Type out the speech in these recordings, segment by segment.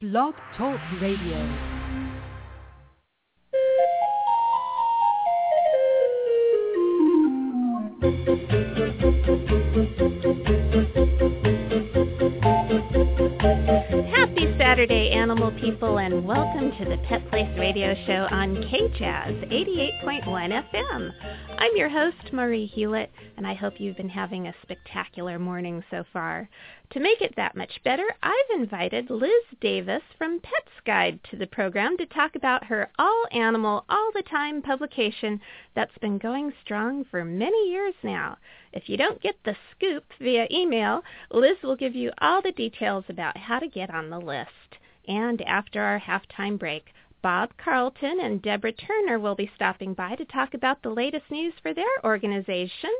Blog Talk Radio. Happy Saturday, animal people, and welcome to the Pet Place Radio Show on KJAZZ 88.1 FM. I'm your host, Marie Hulett, and I hope you've been having a spectacular morning so far. To make it that much better, I've invited Liz Davis from Pets Guide to the program to talk about her All Animal, All the Time publication that's been going strong for many years now. If you don't get the scoop via email, Liz will give you all the details about how to get on the list. And after our halftime break, Bob Carlton and Deborah Turner will be stopping by to talk about the latest news for their organization,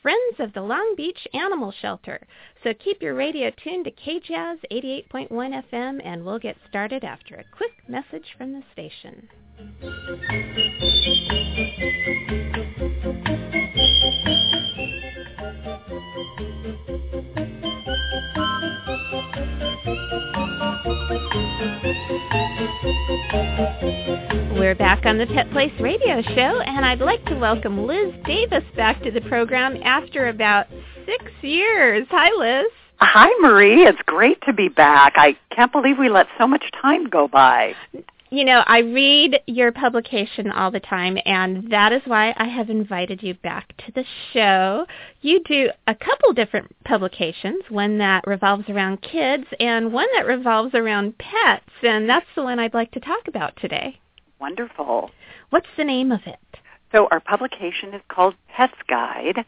Friends of the Long Beach Animal Shelter. So keep your radio tuned to KJAZZ 88.1 FM and we'll get started after a quick message from the station. We're back on the Pet Place Radio Show, and I'd like to welcome Liz Davis back to the program after about six years. Hi, Liz. Hi, Marie. It's great to be back. I can't believe we let so much time go by. You know, I read your publication all the time, and that is why I have invited you back to the show. You do a couple different publications, one that revolves around kids and one that revolves around pets, and that's the one I'd like to talk about today. Wonderful. What's the name of it? So our publication is called Pets Guide,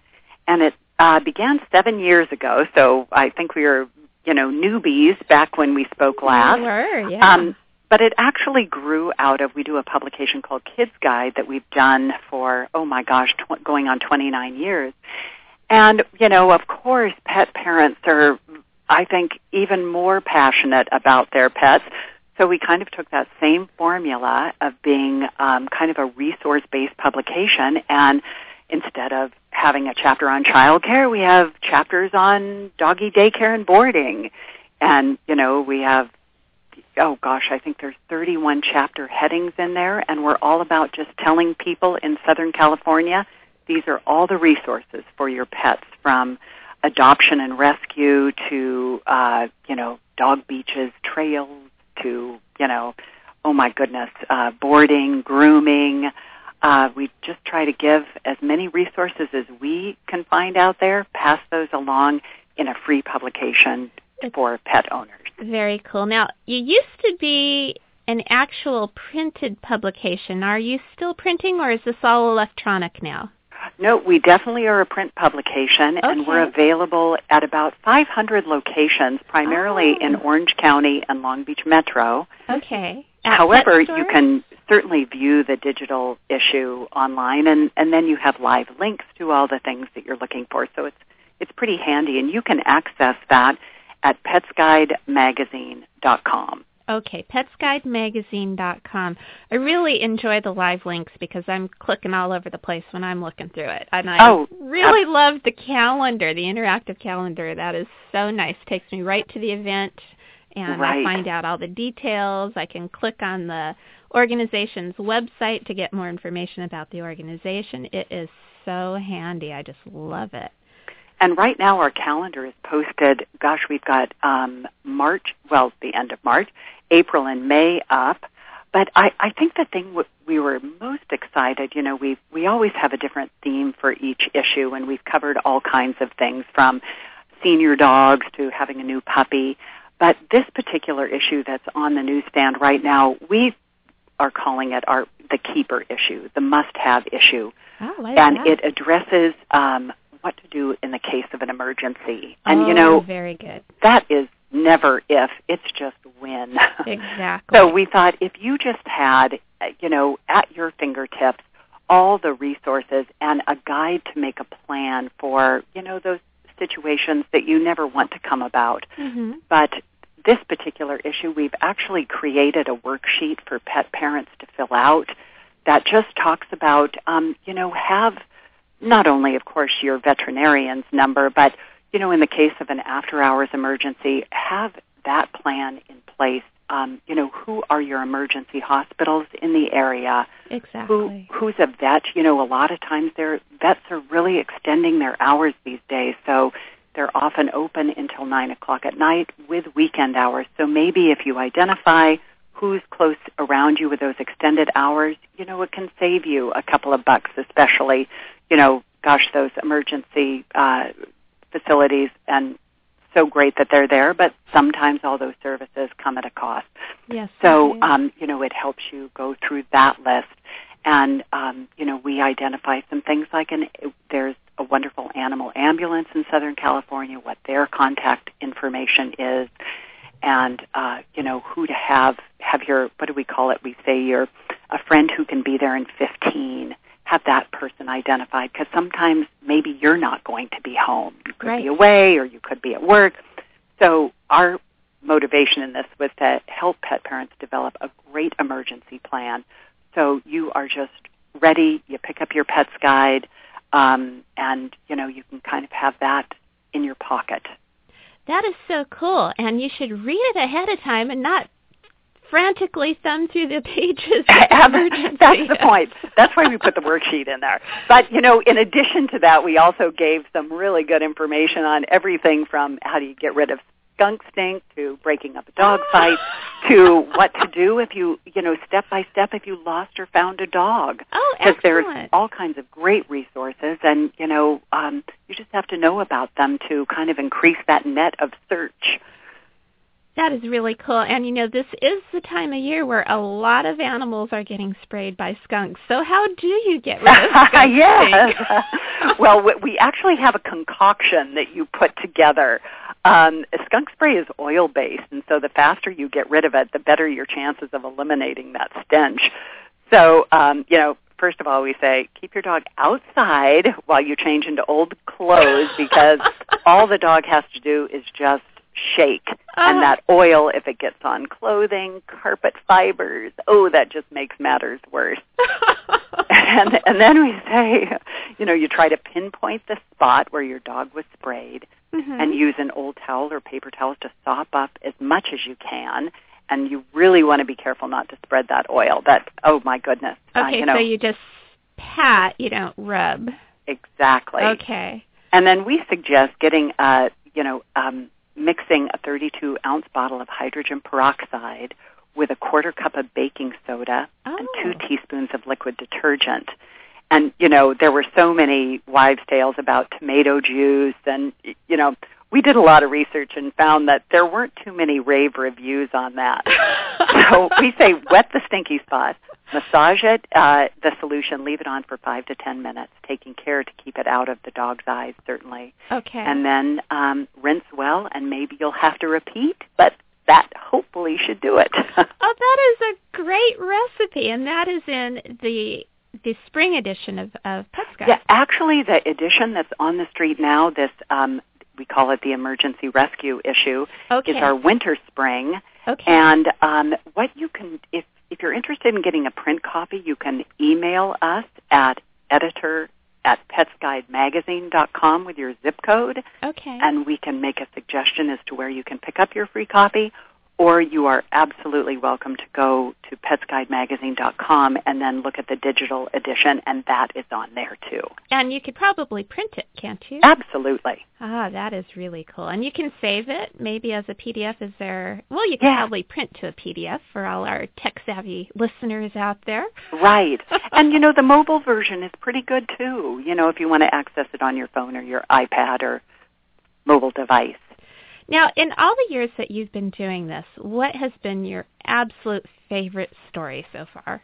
and it uh, began seven years ago. So I think we were, you know, newbies back when we spoke last. We were, yeah. Um, but it actually grew out of we do a publication called Kids Guide that we've done for oh my gosh, tw- going on 29 years. And you know, of course, pet parents are I think even more passionate about their pets. So we kind of took that same formula of being um, kind of a resource-based publication, and instead of having a chapter on childcare, we have chapters on doggy daycare and boarding, and you know we have oh gosh, I think there's 31 chapter headings in there, and we're all about just telling people in Southern California these are all the resources for your pets from adoption and rescue to uh, you know dog beaches, trails to you know oh my goodness uh, boarding, grooming. Uh, we just try to give as many resources as we can find out there, pass those along in a free publication for pet owners. Very cool. Now, you used to be an actual printed publication. Are you still printing or is this all electronic now? No, we definitely are a print publication, and we're available at about 500 locations, primarily Oh. in Orange County and Long Beach Metro. Okay. At However, you can certainly view the digital issue online, and, and then you have live links to all the things that you're looking for. So it's it's pretty handy, and you can access that at petsguidemagazine.com. Okay, petsguidemagazine.com. I really enjoy the live links because I'm clicking all over the place when I'm looking through it. And I Oh, really love the calendar, the interactive calendar. That is so nice. Takes me right to the event and I find out all the details. I can click on the organization's website to get more information about the organization. It is so handy. I just love it. And right now our calendar is posted, gosh, we've got um, March, well, the end of March, April and May up. But I, I think the thing w- we were most excited, you know, we we always have a different theme for each issue, and we've covered all kinds of things from senior dogs to having a new puppy. But this particular issue that's on the newsstand right now, we are calling it our the keeper issue, the must-have issue Oh, like and that. it addresses um, what to do in the case of an emergency. And oh, you know very good. that is never if; it's just when. Exactly. so we thought if you just had, you know, at your fingertips all the resources and a guide to make a plan for, you know, those situations that you never want to come about. hmm But this particular issue, we've actually created a worksheet for pet parents to fill out that just talks about, um, you know, have not only, of course, your veterinarian's number, but, you know, in the case of an after-hours emergency, have that plan in place um, you know, who are your emergency hospitals in the area? Exactly. Who who's a vet? You know, a lot of times their vets are really extending their hours these days, so they're often open until nine o'clock at night with weekend hours. So maybe if you identify who's close around you with those extended hours, you know, it can save you a couple of bucks, especially, you know, gosh, those emergency uh, facilities and so great that they're there, but sometimes all those services come at a cost. Yes. So, um, you know, it helps you go through that list. And, um, you know, we identify some things like an, there's a wonderful animal ambulance in Southern California, what their contact information is, and, uh, you know, who to have, have your, what do we call it? We say you're a friend who can be there in 15 have that person identified because sometimes maybe you're not going to be home. You could right. be away or you could be at work. So our motivation in this was to help pet parents develop a great emergency plan. So you are just ready. You pick up your pet's guide, um, and you know you can kind of have that in your pocket. That is so cool, and you should read it ahead of time and not frantically thumb through the pages. That's the point. That's why we put the worksheet in there. But, you know, in addition to that, we also gave some really good information on everything from how do you get rid of skunk stink to breaking up a dog fight to what to do if you, you know, step by step if you lost or found a dog. Oh, Because there's all kinds of great resources and, you know, um, you just have to know about them to kind of increase that net of search. That is really cool. And you know, this is the time of year where a lot of animals are getting sprayed by skunks. So how do you get rid of skunk yes. well, we- we actually have a concoction that you put together. Um, skunk spray is oil based, and so the faster you get rid of it, the better your chances of eliminating that stench. So, um, you know, first of all, we say keep your dog outside while you change into old clothes because all the dog has to do is just shake. And Oh. that oil, if it gets on clothing, carpet fibers, oh, that just makes matters worse. and and then we say, you know, you try to pinpoint the spot where your dog was sprayed, Mhm. and use an old towel or paper towels to sop up as much as you can. And you really want to be careful not to spread that oil. That oh my goodness, uh, okay, you know so you just pat, you don't rub. exactly. Okay. And then we suggest getting, uh, you know, um, mixing a 32 ounce bottle of hydrogen peroxide with a quarter cup of baking soda and oh. two teaspoons of liquid detergent. And, you know, there were so many wives' tales about tomato juice and, you know, we did a lot of research and found that there weren't too many rave reviews on that. so we say wet the stinky spot, massage it, uh, the solution, leave it on for five to ten minutes, taking care to keep it out of the dog's eyes, certainly. okay. And then um, rinse well, and maybe you'll have to repeat, but that hopefully should do it. Oh, that is a great recipe, and that is in the the spring edition of of Guide. yeah, actually, the edition that's on the street now, this um, we call it the emergency rescue issue, Okay. is our winter spring. okay. And um, what you can, if if you're interested in getting a print copy, you can email us at editor at petsguidemagazine.com with your zip code, okay. and we can make a suggestion as to where you can pick up your free copy. Or you are absolutely welcome to go to petsguidemagazine.com and then look at the digital edition, and that is on there too. And you could probably print it, can't you? Absolutely. Ah, that is really cool. And you can save it maybe as a PDF. Is there? Well, you can Yeah. probably print to a PDF for all our tech savvy listeners out there. Right. and you know, the mobile version is pretty good too. You know, if you want to access it on your phone or your iPad or mobile device. Now, in all the years that you've been doing this, what has been your absolute favorite story so far?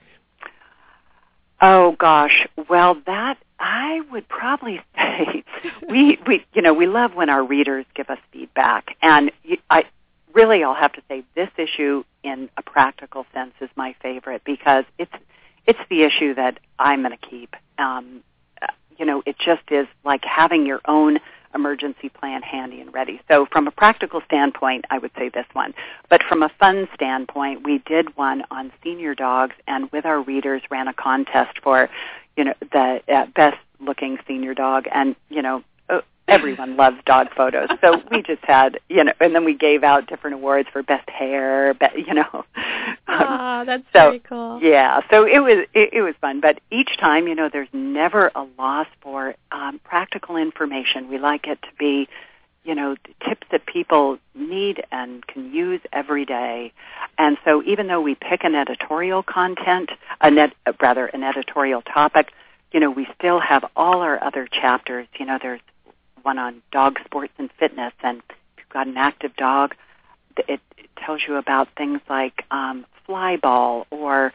Oh gosh. Well, that I would probably say we we you know, we love when our readers give us feedback and I really I'll have to say this issue in a practical sense is my favorite because it's it's the issue that I'm going to keep. Um uh, you know, it just is like having your own emergency plan handy and ready. So from a practical standpoint, I would say this one. But from a fun standpoint, we did one on senior dogs and with our readers ran a contest for, you know, the uh, best looking senior dog and, you know, everyone loves dog photos. So we just had, you know, and then we gave out different awards for best hair, you know. Oh, that's so, very cool. Yeah, so it was it, it was fun, but each time, you know, there's never a loss for um, practical information. We like it to be, you know, tips that people need and can use every day. And so, even though we pick an editorial content, a net, rather an editorial topic, you know, we still have all our other chapters. You know, there's one on dog sports and fitness, and if you've got an active dog, it, it tells you about things like um, fly ball or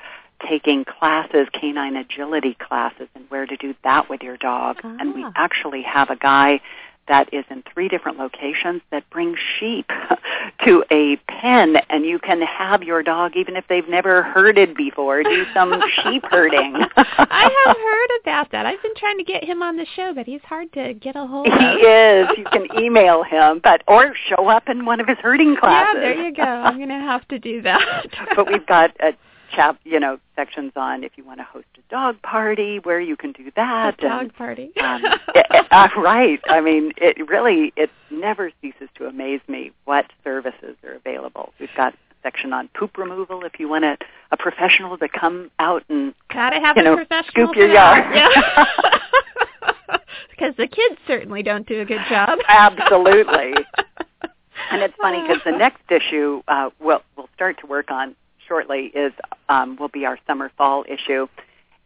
taking classes, canine agility classes, and where to do that with your dog. Ah. And we actually have a guy that is in three different locations that brings sheep to a pen and you can have your dog even if they've never herded before do some sheep herding I have heard about that. I've been trying to get him on the show, but he's hard to get a hold of. he is you can email him but or show up in one of his herding classes Yeah, there you go. I'm going to have to do that. but we've got a chap you know sections on if you want to host a dog party where you can do that. A dog and party. um, it, it- uh, right. I mean, it really it never ceases to amaze me what services are available. We've got a section on poop removal if you want a, a professional to come out and Gotta have you a know, professional scoop your yard. Yeah. Because the kids certainly don't do a good job. Absolutely. and it's funny because the next issue uh, we'll we'll start to work on shortly is um, will be our summer fall issue,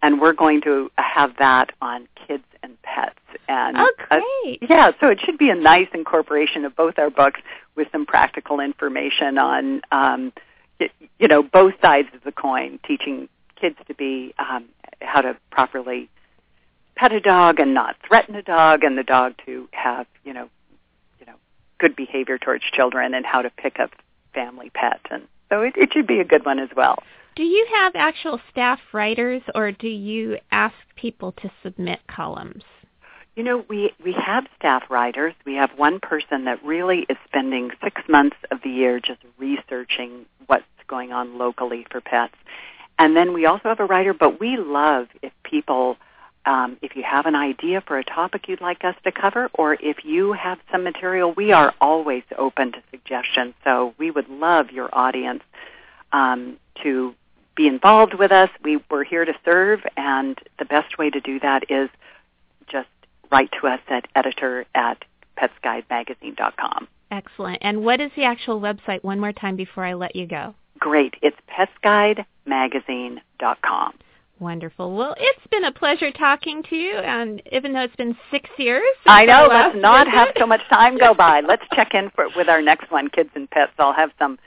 and we're going to have that on kids and pets. And Oh, uh, great. Yeah, so it should be a nice incorporation of both our books with some practical information on, um, y- you know, both sides of the coin, teaching kids to be um, how to properly pet a dog and not threaten a dog, and the dog to have, you know, you know, good behavior towards children, and how to pick up family pet, and so it, it should be a good one as well. Do you have actual staff writers, or do you ask people to submit columns? You know, we, we have staff writers. We have one person that really is spending six months of the year just researching what's going on locally for pets. And then we also have a writer, but we love if people, um, if you have an idea for a topic you'd like us to cover, or if you have some material, we are always open to suggestions. So we would love your audience um, to be involved with us. We, we're here to serve, and the best way to do that is just write to us at editor at petsguidemagazine.com. Excellent. And what is the actual website one more time before I let you go? Great. It's petsguidemagazine.com. Wonderful. Well, it's been a pleasure talking to you, and even though it's been six years, I know. Let's not visit. have so much time go by. Let's check in for, with our next one, Kids and Pets. I'll have some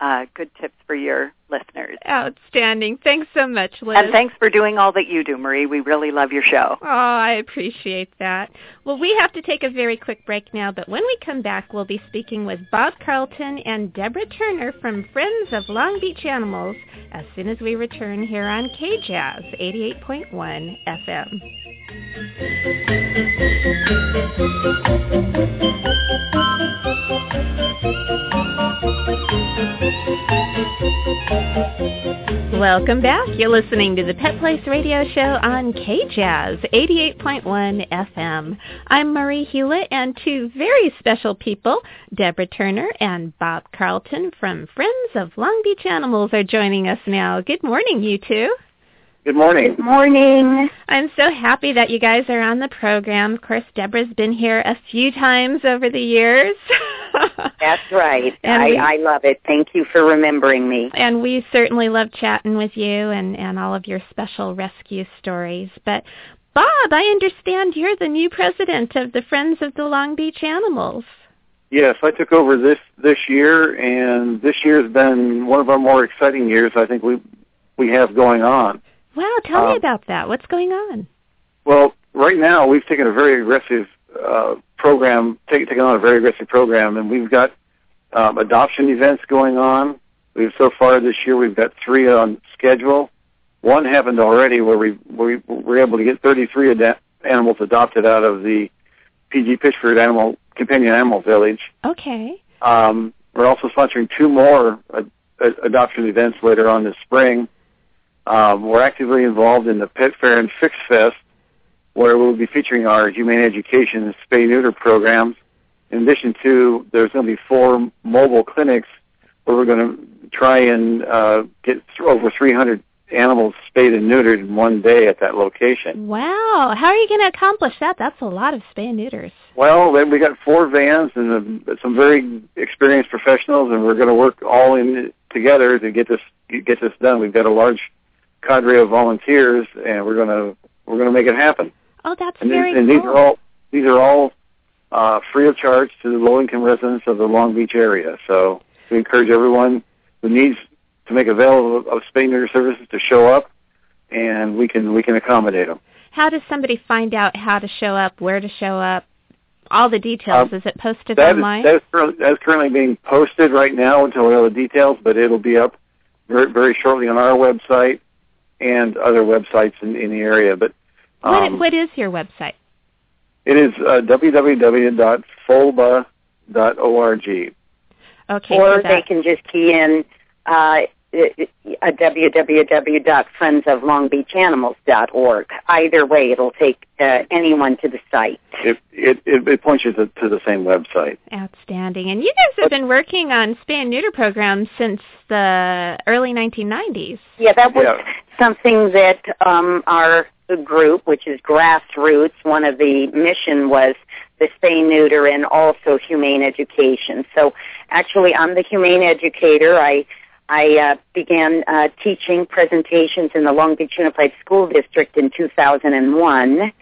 uh, good tips for your listeners. Outstanding. Thanks so much, Liz. And thanks for doing all that you do, Marie. We really love your show. Oh, I appreciate that. Well, we have to take a very quick break now, but when we come back, we'll be speaking with Bob Carlton and Deborah Turner from Friends of Long Beach Animals as soon as we return here on KJazz 88.1 FM. Welcome back. You're listening to the Pet Place Radio Show on KJazz 88.1 FM. I'm Marie Hulett and two very special people, Deborah Turner and Bob Carlton from Friends of Long Beach Animals are joining us now. Good morning, you two. Good morning. Good morning. I'm so happy that you guys are on the program. Of course, Deborah's been here a few times over the years. That's right. And I, we- I love it. Thank you for remembering me. and we certainly love chatting with you and, and all of your special rescue stories. But Bob, I understand you're the new president of the Friends of the Long Beach Animals. Yes, I took over this this year, and this year has been one of our more exciting years. I think we we have going on. Wow, tell me Um, about that. What's going on? Well, right now we've taken a very aggressive uh, program, take, taken on a very aggressive program, and we've got um, adoption events going on. We've so far this year we've got three on schedule. One happened already where we we were able to get 33 ad- animals adopted out of the P.D. Pitchford Animal Companion Animal Village. Okay. Um, we're also sponsoring two more ad- ad- adoption events later on this spring. Um, we're actively involved in the Pet Fair and Fix Fest, where we'll be featuring our humane education and spay neuter programs. In addition to, there's going to be four mobile clinics where we're going to try and uh, get over 300 animals spayed and neutered in one day at that location. Wow. How are you going to accomplish that? That's a lot of spay and neuters. Well, then we got four vans and uh, some very experienced professionals, and we're going to work all in together to get this get this done. We've got a large cadre of volunteers, and we're going to we're to make it happen. Oh, that's and very and cool. these are all these are all uh, free of charge to the low income residents of the Long Beach area. So we encourage everyone who needs to make available of spay neuter services to show up, and we can we can accommodate them. How does somebody find out how to show up, where to show up, all the details? Um, is it posted That is, online? that is currently, that is currently being posted right now until we have the details, but it'll be up very, very shortly on our website and other websites in, in the area. But what, um, what is your website? it is uh, www.folba.org. Okay, or so they can just key in uh, uh, www.friendsoflongbeachanimals.org. Either way, it'll take uh, anyone to the site. It, it, it, it points you to, to the same website. Outstanding. And you guys have been working on spay and neuter programs since the early 1990s. Yeah, that was Yeah. Something that um, our group, which is grassroots, one of the mission was the spay neuter and also humane education. So actually, I'm the humane educator. I I uh, began uh, teaching presentations in the Long Beach Unified School District in 2001.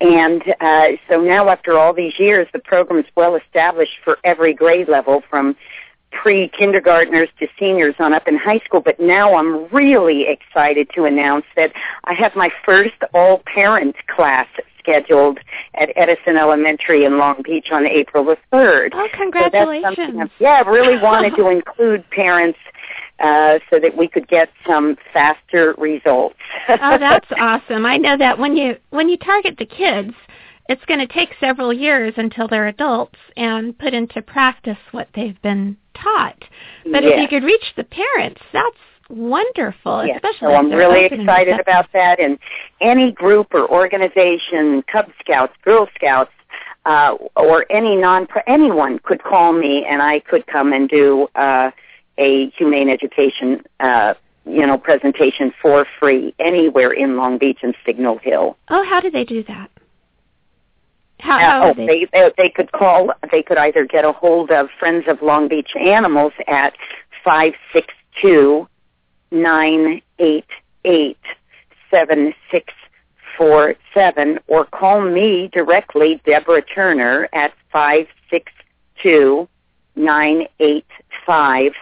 And uh, so now, after all these years, the program is well established for every grade level from pre-kindergartners to seniors on up in high school. But now I'm really excited to announce that I have my first all-parent class scheduled at Edison Elementary in Long Beach on April the 3rd. Oh, congratulations. I'm- yeah, I really wanted to include parents uh, so that we could get some faster results. oh, that's awesome. I know that when you when you target the kids, it's going to take several years until they're adults and put into practice what they've been taught. But if you could reach the parents, that's wonderful, Yes, especially so I'm really excited about that. And any group or organization, Cub Scouts, Girl Scouts, uh, or any non anyone could call me, and I could come and do uh, a humane education, uh, you know, presentation for free anywhere in Long Beach and Signal Hill. Oh, how do they do that? How, Uh, oh, do they, they they could call. They could either get a hold of Friends of Long Beach Animals at five six two nine eight eight seven six four seven, or call me directly, Deborah Turner, at five six two nine eight five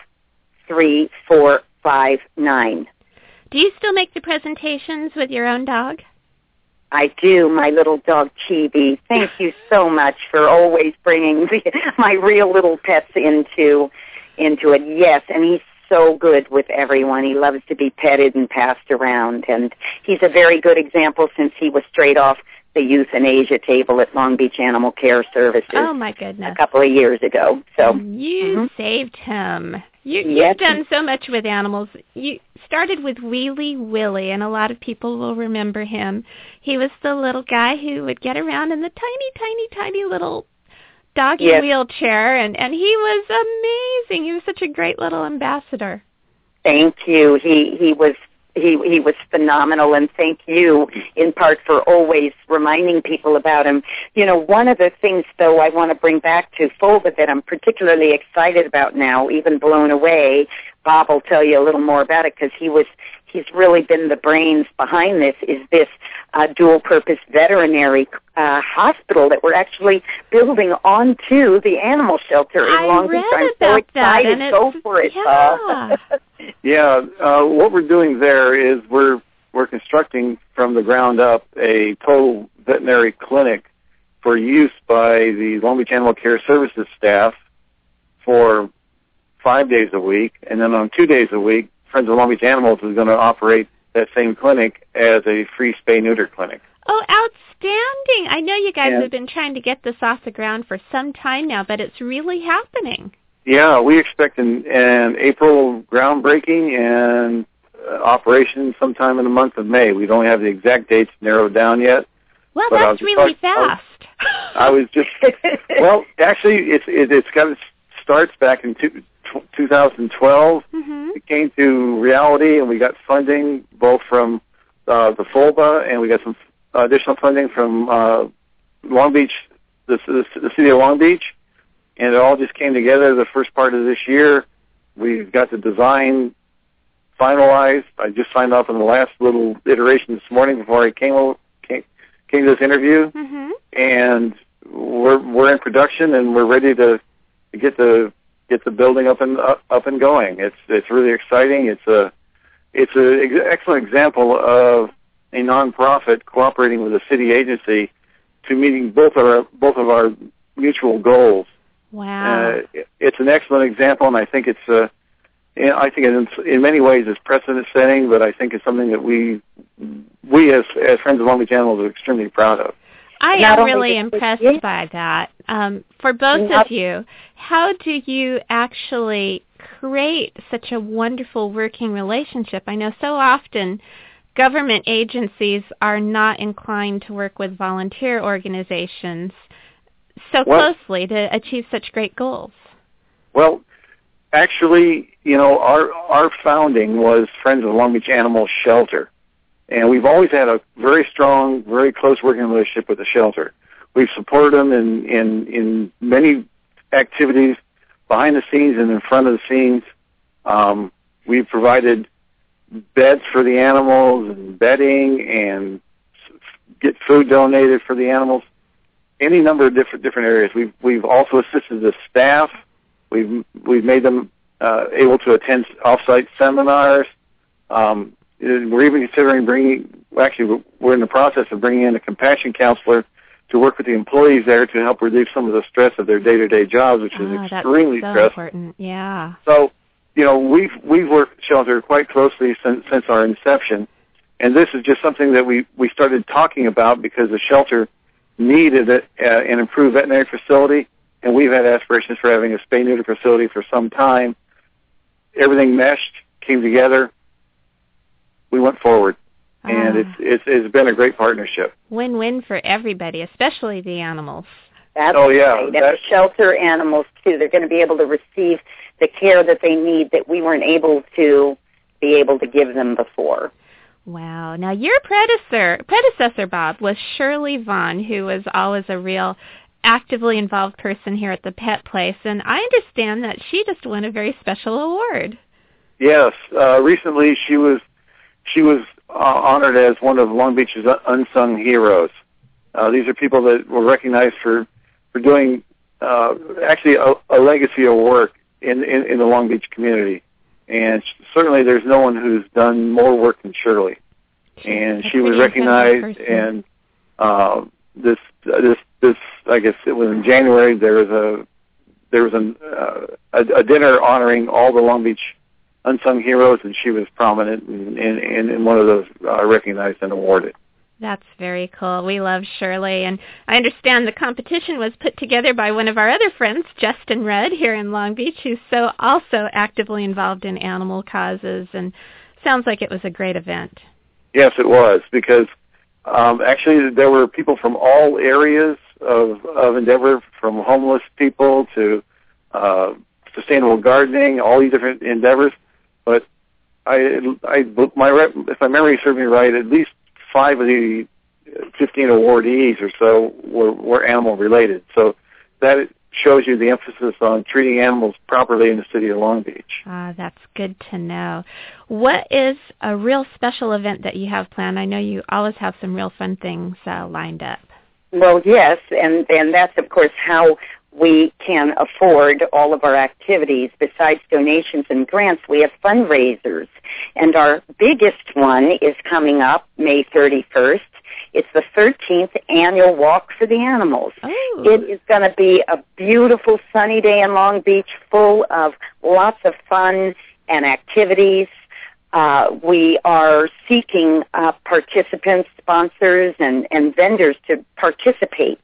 three four five nine. Do you still make the presentations with your own dog? I do, my little dog Chibi. Thank you so much for always bringing the, my real little pets into into it. Yes, and he's so good with everyone. He loves to be petted and passed around, and he's a very good example since he was straight off the euthanasia table at Long Beach Animal Care Services Oh my goodness! a couple of years ago. So you Mhm. saved him. You, Yes. You've done so much with animals. You started with Wheelie Willie, and a lot of people will remember him. He was the little guy who would get around in the tiny, tiny, tiny little doggy Yes. wheelchair, and and he was amazing. He was such a great little ambassador. Thank you. He he was he he was phenomenal and thank you in part for always reminding people about him. You know, one of the things though I want to bring back to FOLBA that I'm particularly excited about now, even blown away. Bob will tell you a little more about it because he was he's really been the brains behind this is this uh, dual purpose veterinary uh, hospital that we're actually building onto the animal shelter in I Long Beach. read I'm so about that, excited. and Go for it, yeah. Bob. Yeah, uh, what we're doing there is we're we're constructing from the ground up a total veterinary clinic for use by the Long Beach Animal Care Services staff for five days a week, and then on two days a week, Friends of Long Beach Animals is going to operate that same clinic as a free spay neuter clinic. Oh, outstanding! I know you guys Yeah. have been trying to get this off the ground for some time now, but it's really happening. Yeah, we expect an, an April groundbreaking and uh, operation sometime in the month of May. We don't have the exact dates narrowed down yet, Well, that's really talking- I was- fast. I was just well, actually, it's it, it's got its starts back in two, tw 2012. hmm It came to reality, and we got funding both from uh, the FOLBA, and we got some additional funding from uh, Long Beach, the, the, the city of Long Beach, and it all just came together the first part of this year. We got the design finalized. I just signed off on the last little iteration this morning before I came came, came to this interview hmm and we're we're in production and we're ready to, to get the get the building up and up, up and going. It's it's really exciting. It's a it's an ex- excellent example of a nonprofit cooperating with a city agency to meeting both our both of our mutual goals. Wow. Uh, it- it's an excellent example, and I think it's uh, I think in, in many ways it's precedent setting, but I think it's something that we we as as friends of Long Beach Animals are extremely proud of. I Not am really impressed by that. Um, for both of you, how do you actually create such a wonderful working relationship? I know so often government agencies are not inclined to work with volunteer organizations so Well- closely to achieve such great goals. Well, actually, you know, our our founding was Friends of Long Beach Animal Shelter, and we've always had a very strong, very close working relationship with the shelter. We've supported them in in in many activities behind the scenes and in front of the scenes. Um, we've provided beds for the animals and bedding and get food donated for the animals. Any number of different different areas. We've we've also assisted the staff We've we've made them uh, able to attend off-site seminars. Um, we're even considering bringing. Actually, we're- in the process of bringing in a compassion counselor to work with the employees there to help relieve some of the stress of their day-to-day jobs, which is Ah, that's extremely so stressful. important. Yeah. So, you know, we've we've worked shelter quite closely since since our inception, and this is just something that we we started talking about because the shelter needed a, uh, an improved veterinary facility, and we've had aspirations for having a spay neuter facility for some time. Everything meshed, came together. We went forward, and Ah, it's it's it's been a great partnership. win-win for everybody, especially the animals. That's Oh, yeah, right. And that- the shelter animals too. They're going to be able to receive the care that they need that we weren't able to be able to give them before. Wow. Now your predecessor, predecessor Bob, was Shirley Vaughn, who was always a real actively involved person here at the pet place, and I understand that she just won a very special award. Yes, uh, recently she was she was uh, honored as one of Long Beach's unsung heroes. Uh, these are people that were recognized for for doing uh, actually a, a legacy of work in, in in the Long Beach community, and certainly there's no one who's done more work than Shirley. And a she was recognized, and uh, this this this I guess it was in January. There was a there was an, uh, a, a dinner honoring all the Long Beach unsung heroes, and she was prominent in, in, in, in one of those uh, recognized and awarded. That's very cool. We love Shirley, and I understand the competition was put together by one of our other friends, Justin Rudd, here in Long Beach, who's so also actively involved in animal causes, and sounds like it was a great event. Yes, it was because um, actually there were people from all areas of, of endeavor, from homeless people to uh, sustainable gardening, all these different endeavors. But I, I, my, rep- if my memory serves me right, at least five of the 15 awardees or so were, were animal related. So that shows you the emphasis on treating animals properly in the city of Long Beach. Ah, that's good to know. What is a real special event that you have planned? I know you always have some real fun things uh, lined up. Well, yes, and and that's of course how we can afford all of our activities. Besides donations and grants, we have fundraisers, and our biggest one is coming up May 31st. It's the 13th annual Walk for the Animals. Oh, It is going to be a beautiful sunny day in Long Beach full of lots of fun and activities. Uh, we are seeking uh, participants, sponsors, and, and vendors to participate.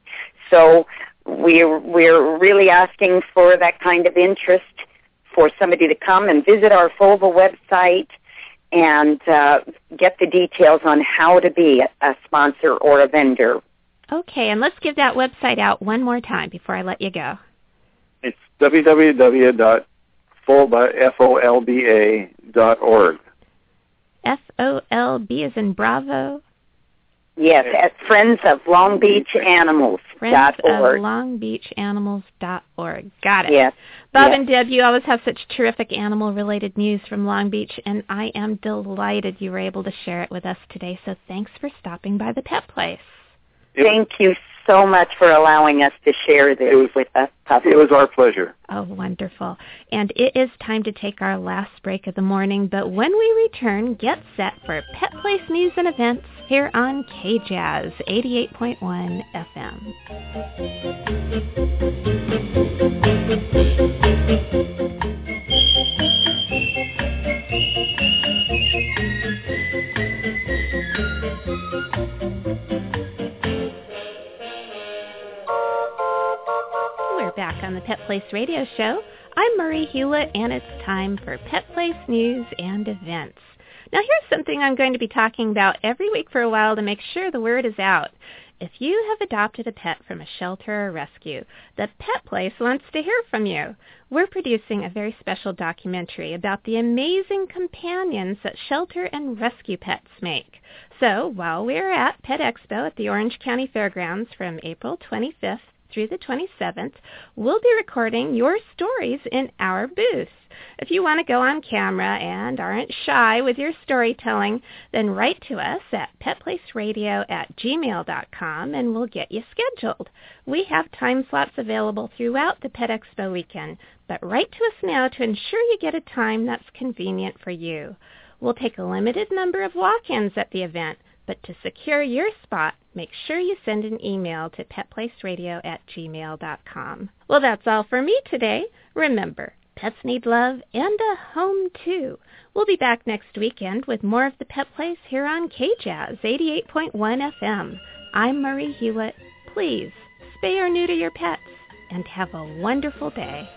So we're, we're really asking for that kind of interest for somebody to come and visit our FOLBA website and uh, get the details on how to be a sponsor or a vendor Okay, and let's give that website out one more time before I let you go. It's www.folba.org. F-O-L-B is in Bravo. Yes, at Friends of Long Beach Animals. Friends dot org. of Long Beach Animals.org. Got it. Yes. Bob yes. and Deb, you always have such terrific animal-related news from Long Beach, and I am delighted you were able to share it with us today. So thanks for stopping by the Pet Place. Thank you so much for allowing us to share this was- with us. It was our pleasure. Oh, wonderful. And it is time to take our last break of the morning, but when we return, get set for Pet Place news and events here on KJazz 88.1 FM. We're back on the Pet Place Radio Show. I'm Marie Hulett, and it's time for Pet Place news and events. Now, here's something I'm going to be talking about every week for a while to make sure the word is out. If you have adopted a pet from a shelter or rescue, the Pet Place wants to hear from you. We're producing a very special documentary about the amazing companions that shelter and rescue pets make. So, while we're at Pet Expo at the Orange County Fairgrounds from April 25th through the 27th, we'll be recording your stories in our booth. If you want to go on camera and aren't shy with your storytelling, then write to us at petplaceradio at gmail.com and we'll get you scheduled. We have time slots available throughout the Pet Expo weekend, but write to us now to ensure you get a time that's convenient for you. We'll take a limited number of walk-ins at the event, but to secure your spot, make sure you send an email to petplaceradio at gmail.com. Well, that's all for me today. Remember, pets need love and a home too. We'll be back next weekend with more of the Pet Place here on KJazz 88.1 FM. I'm Marie Hulett. Please spay or neuter your pets and have a wonderful day.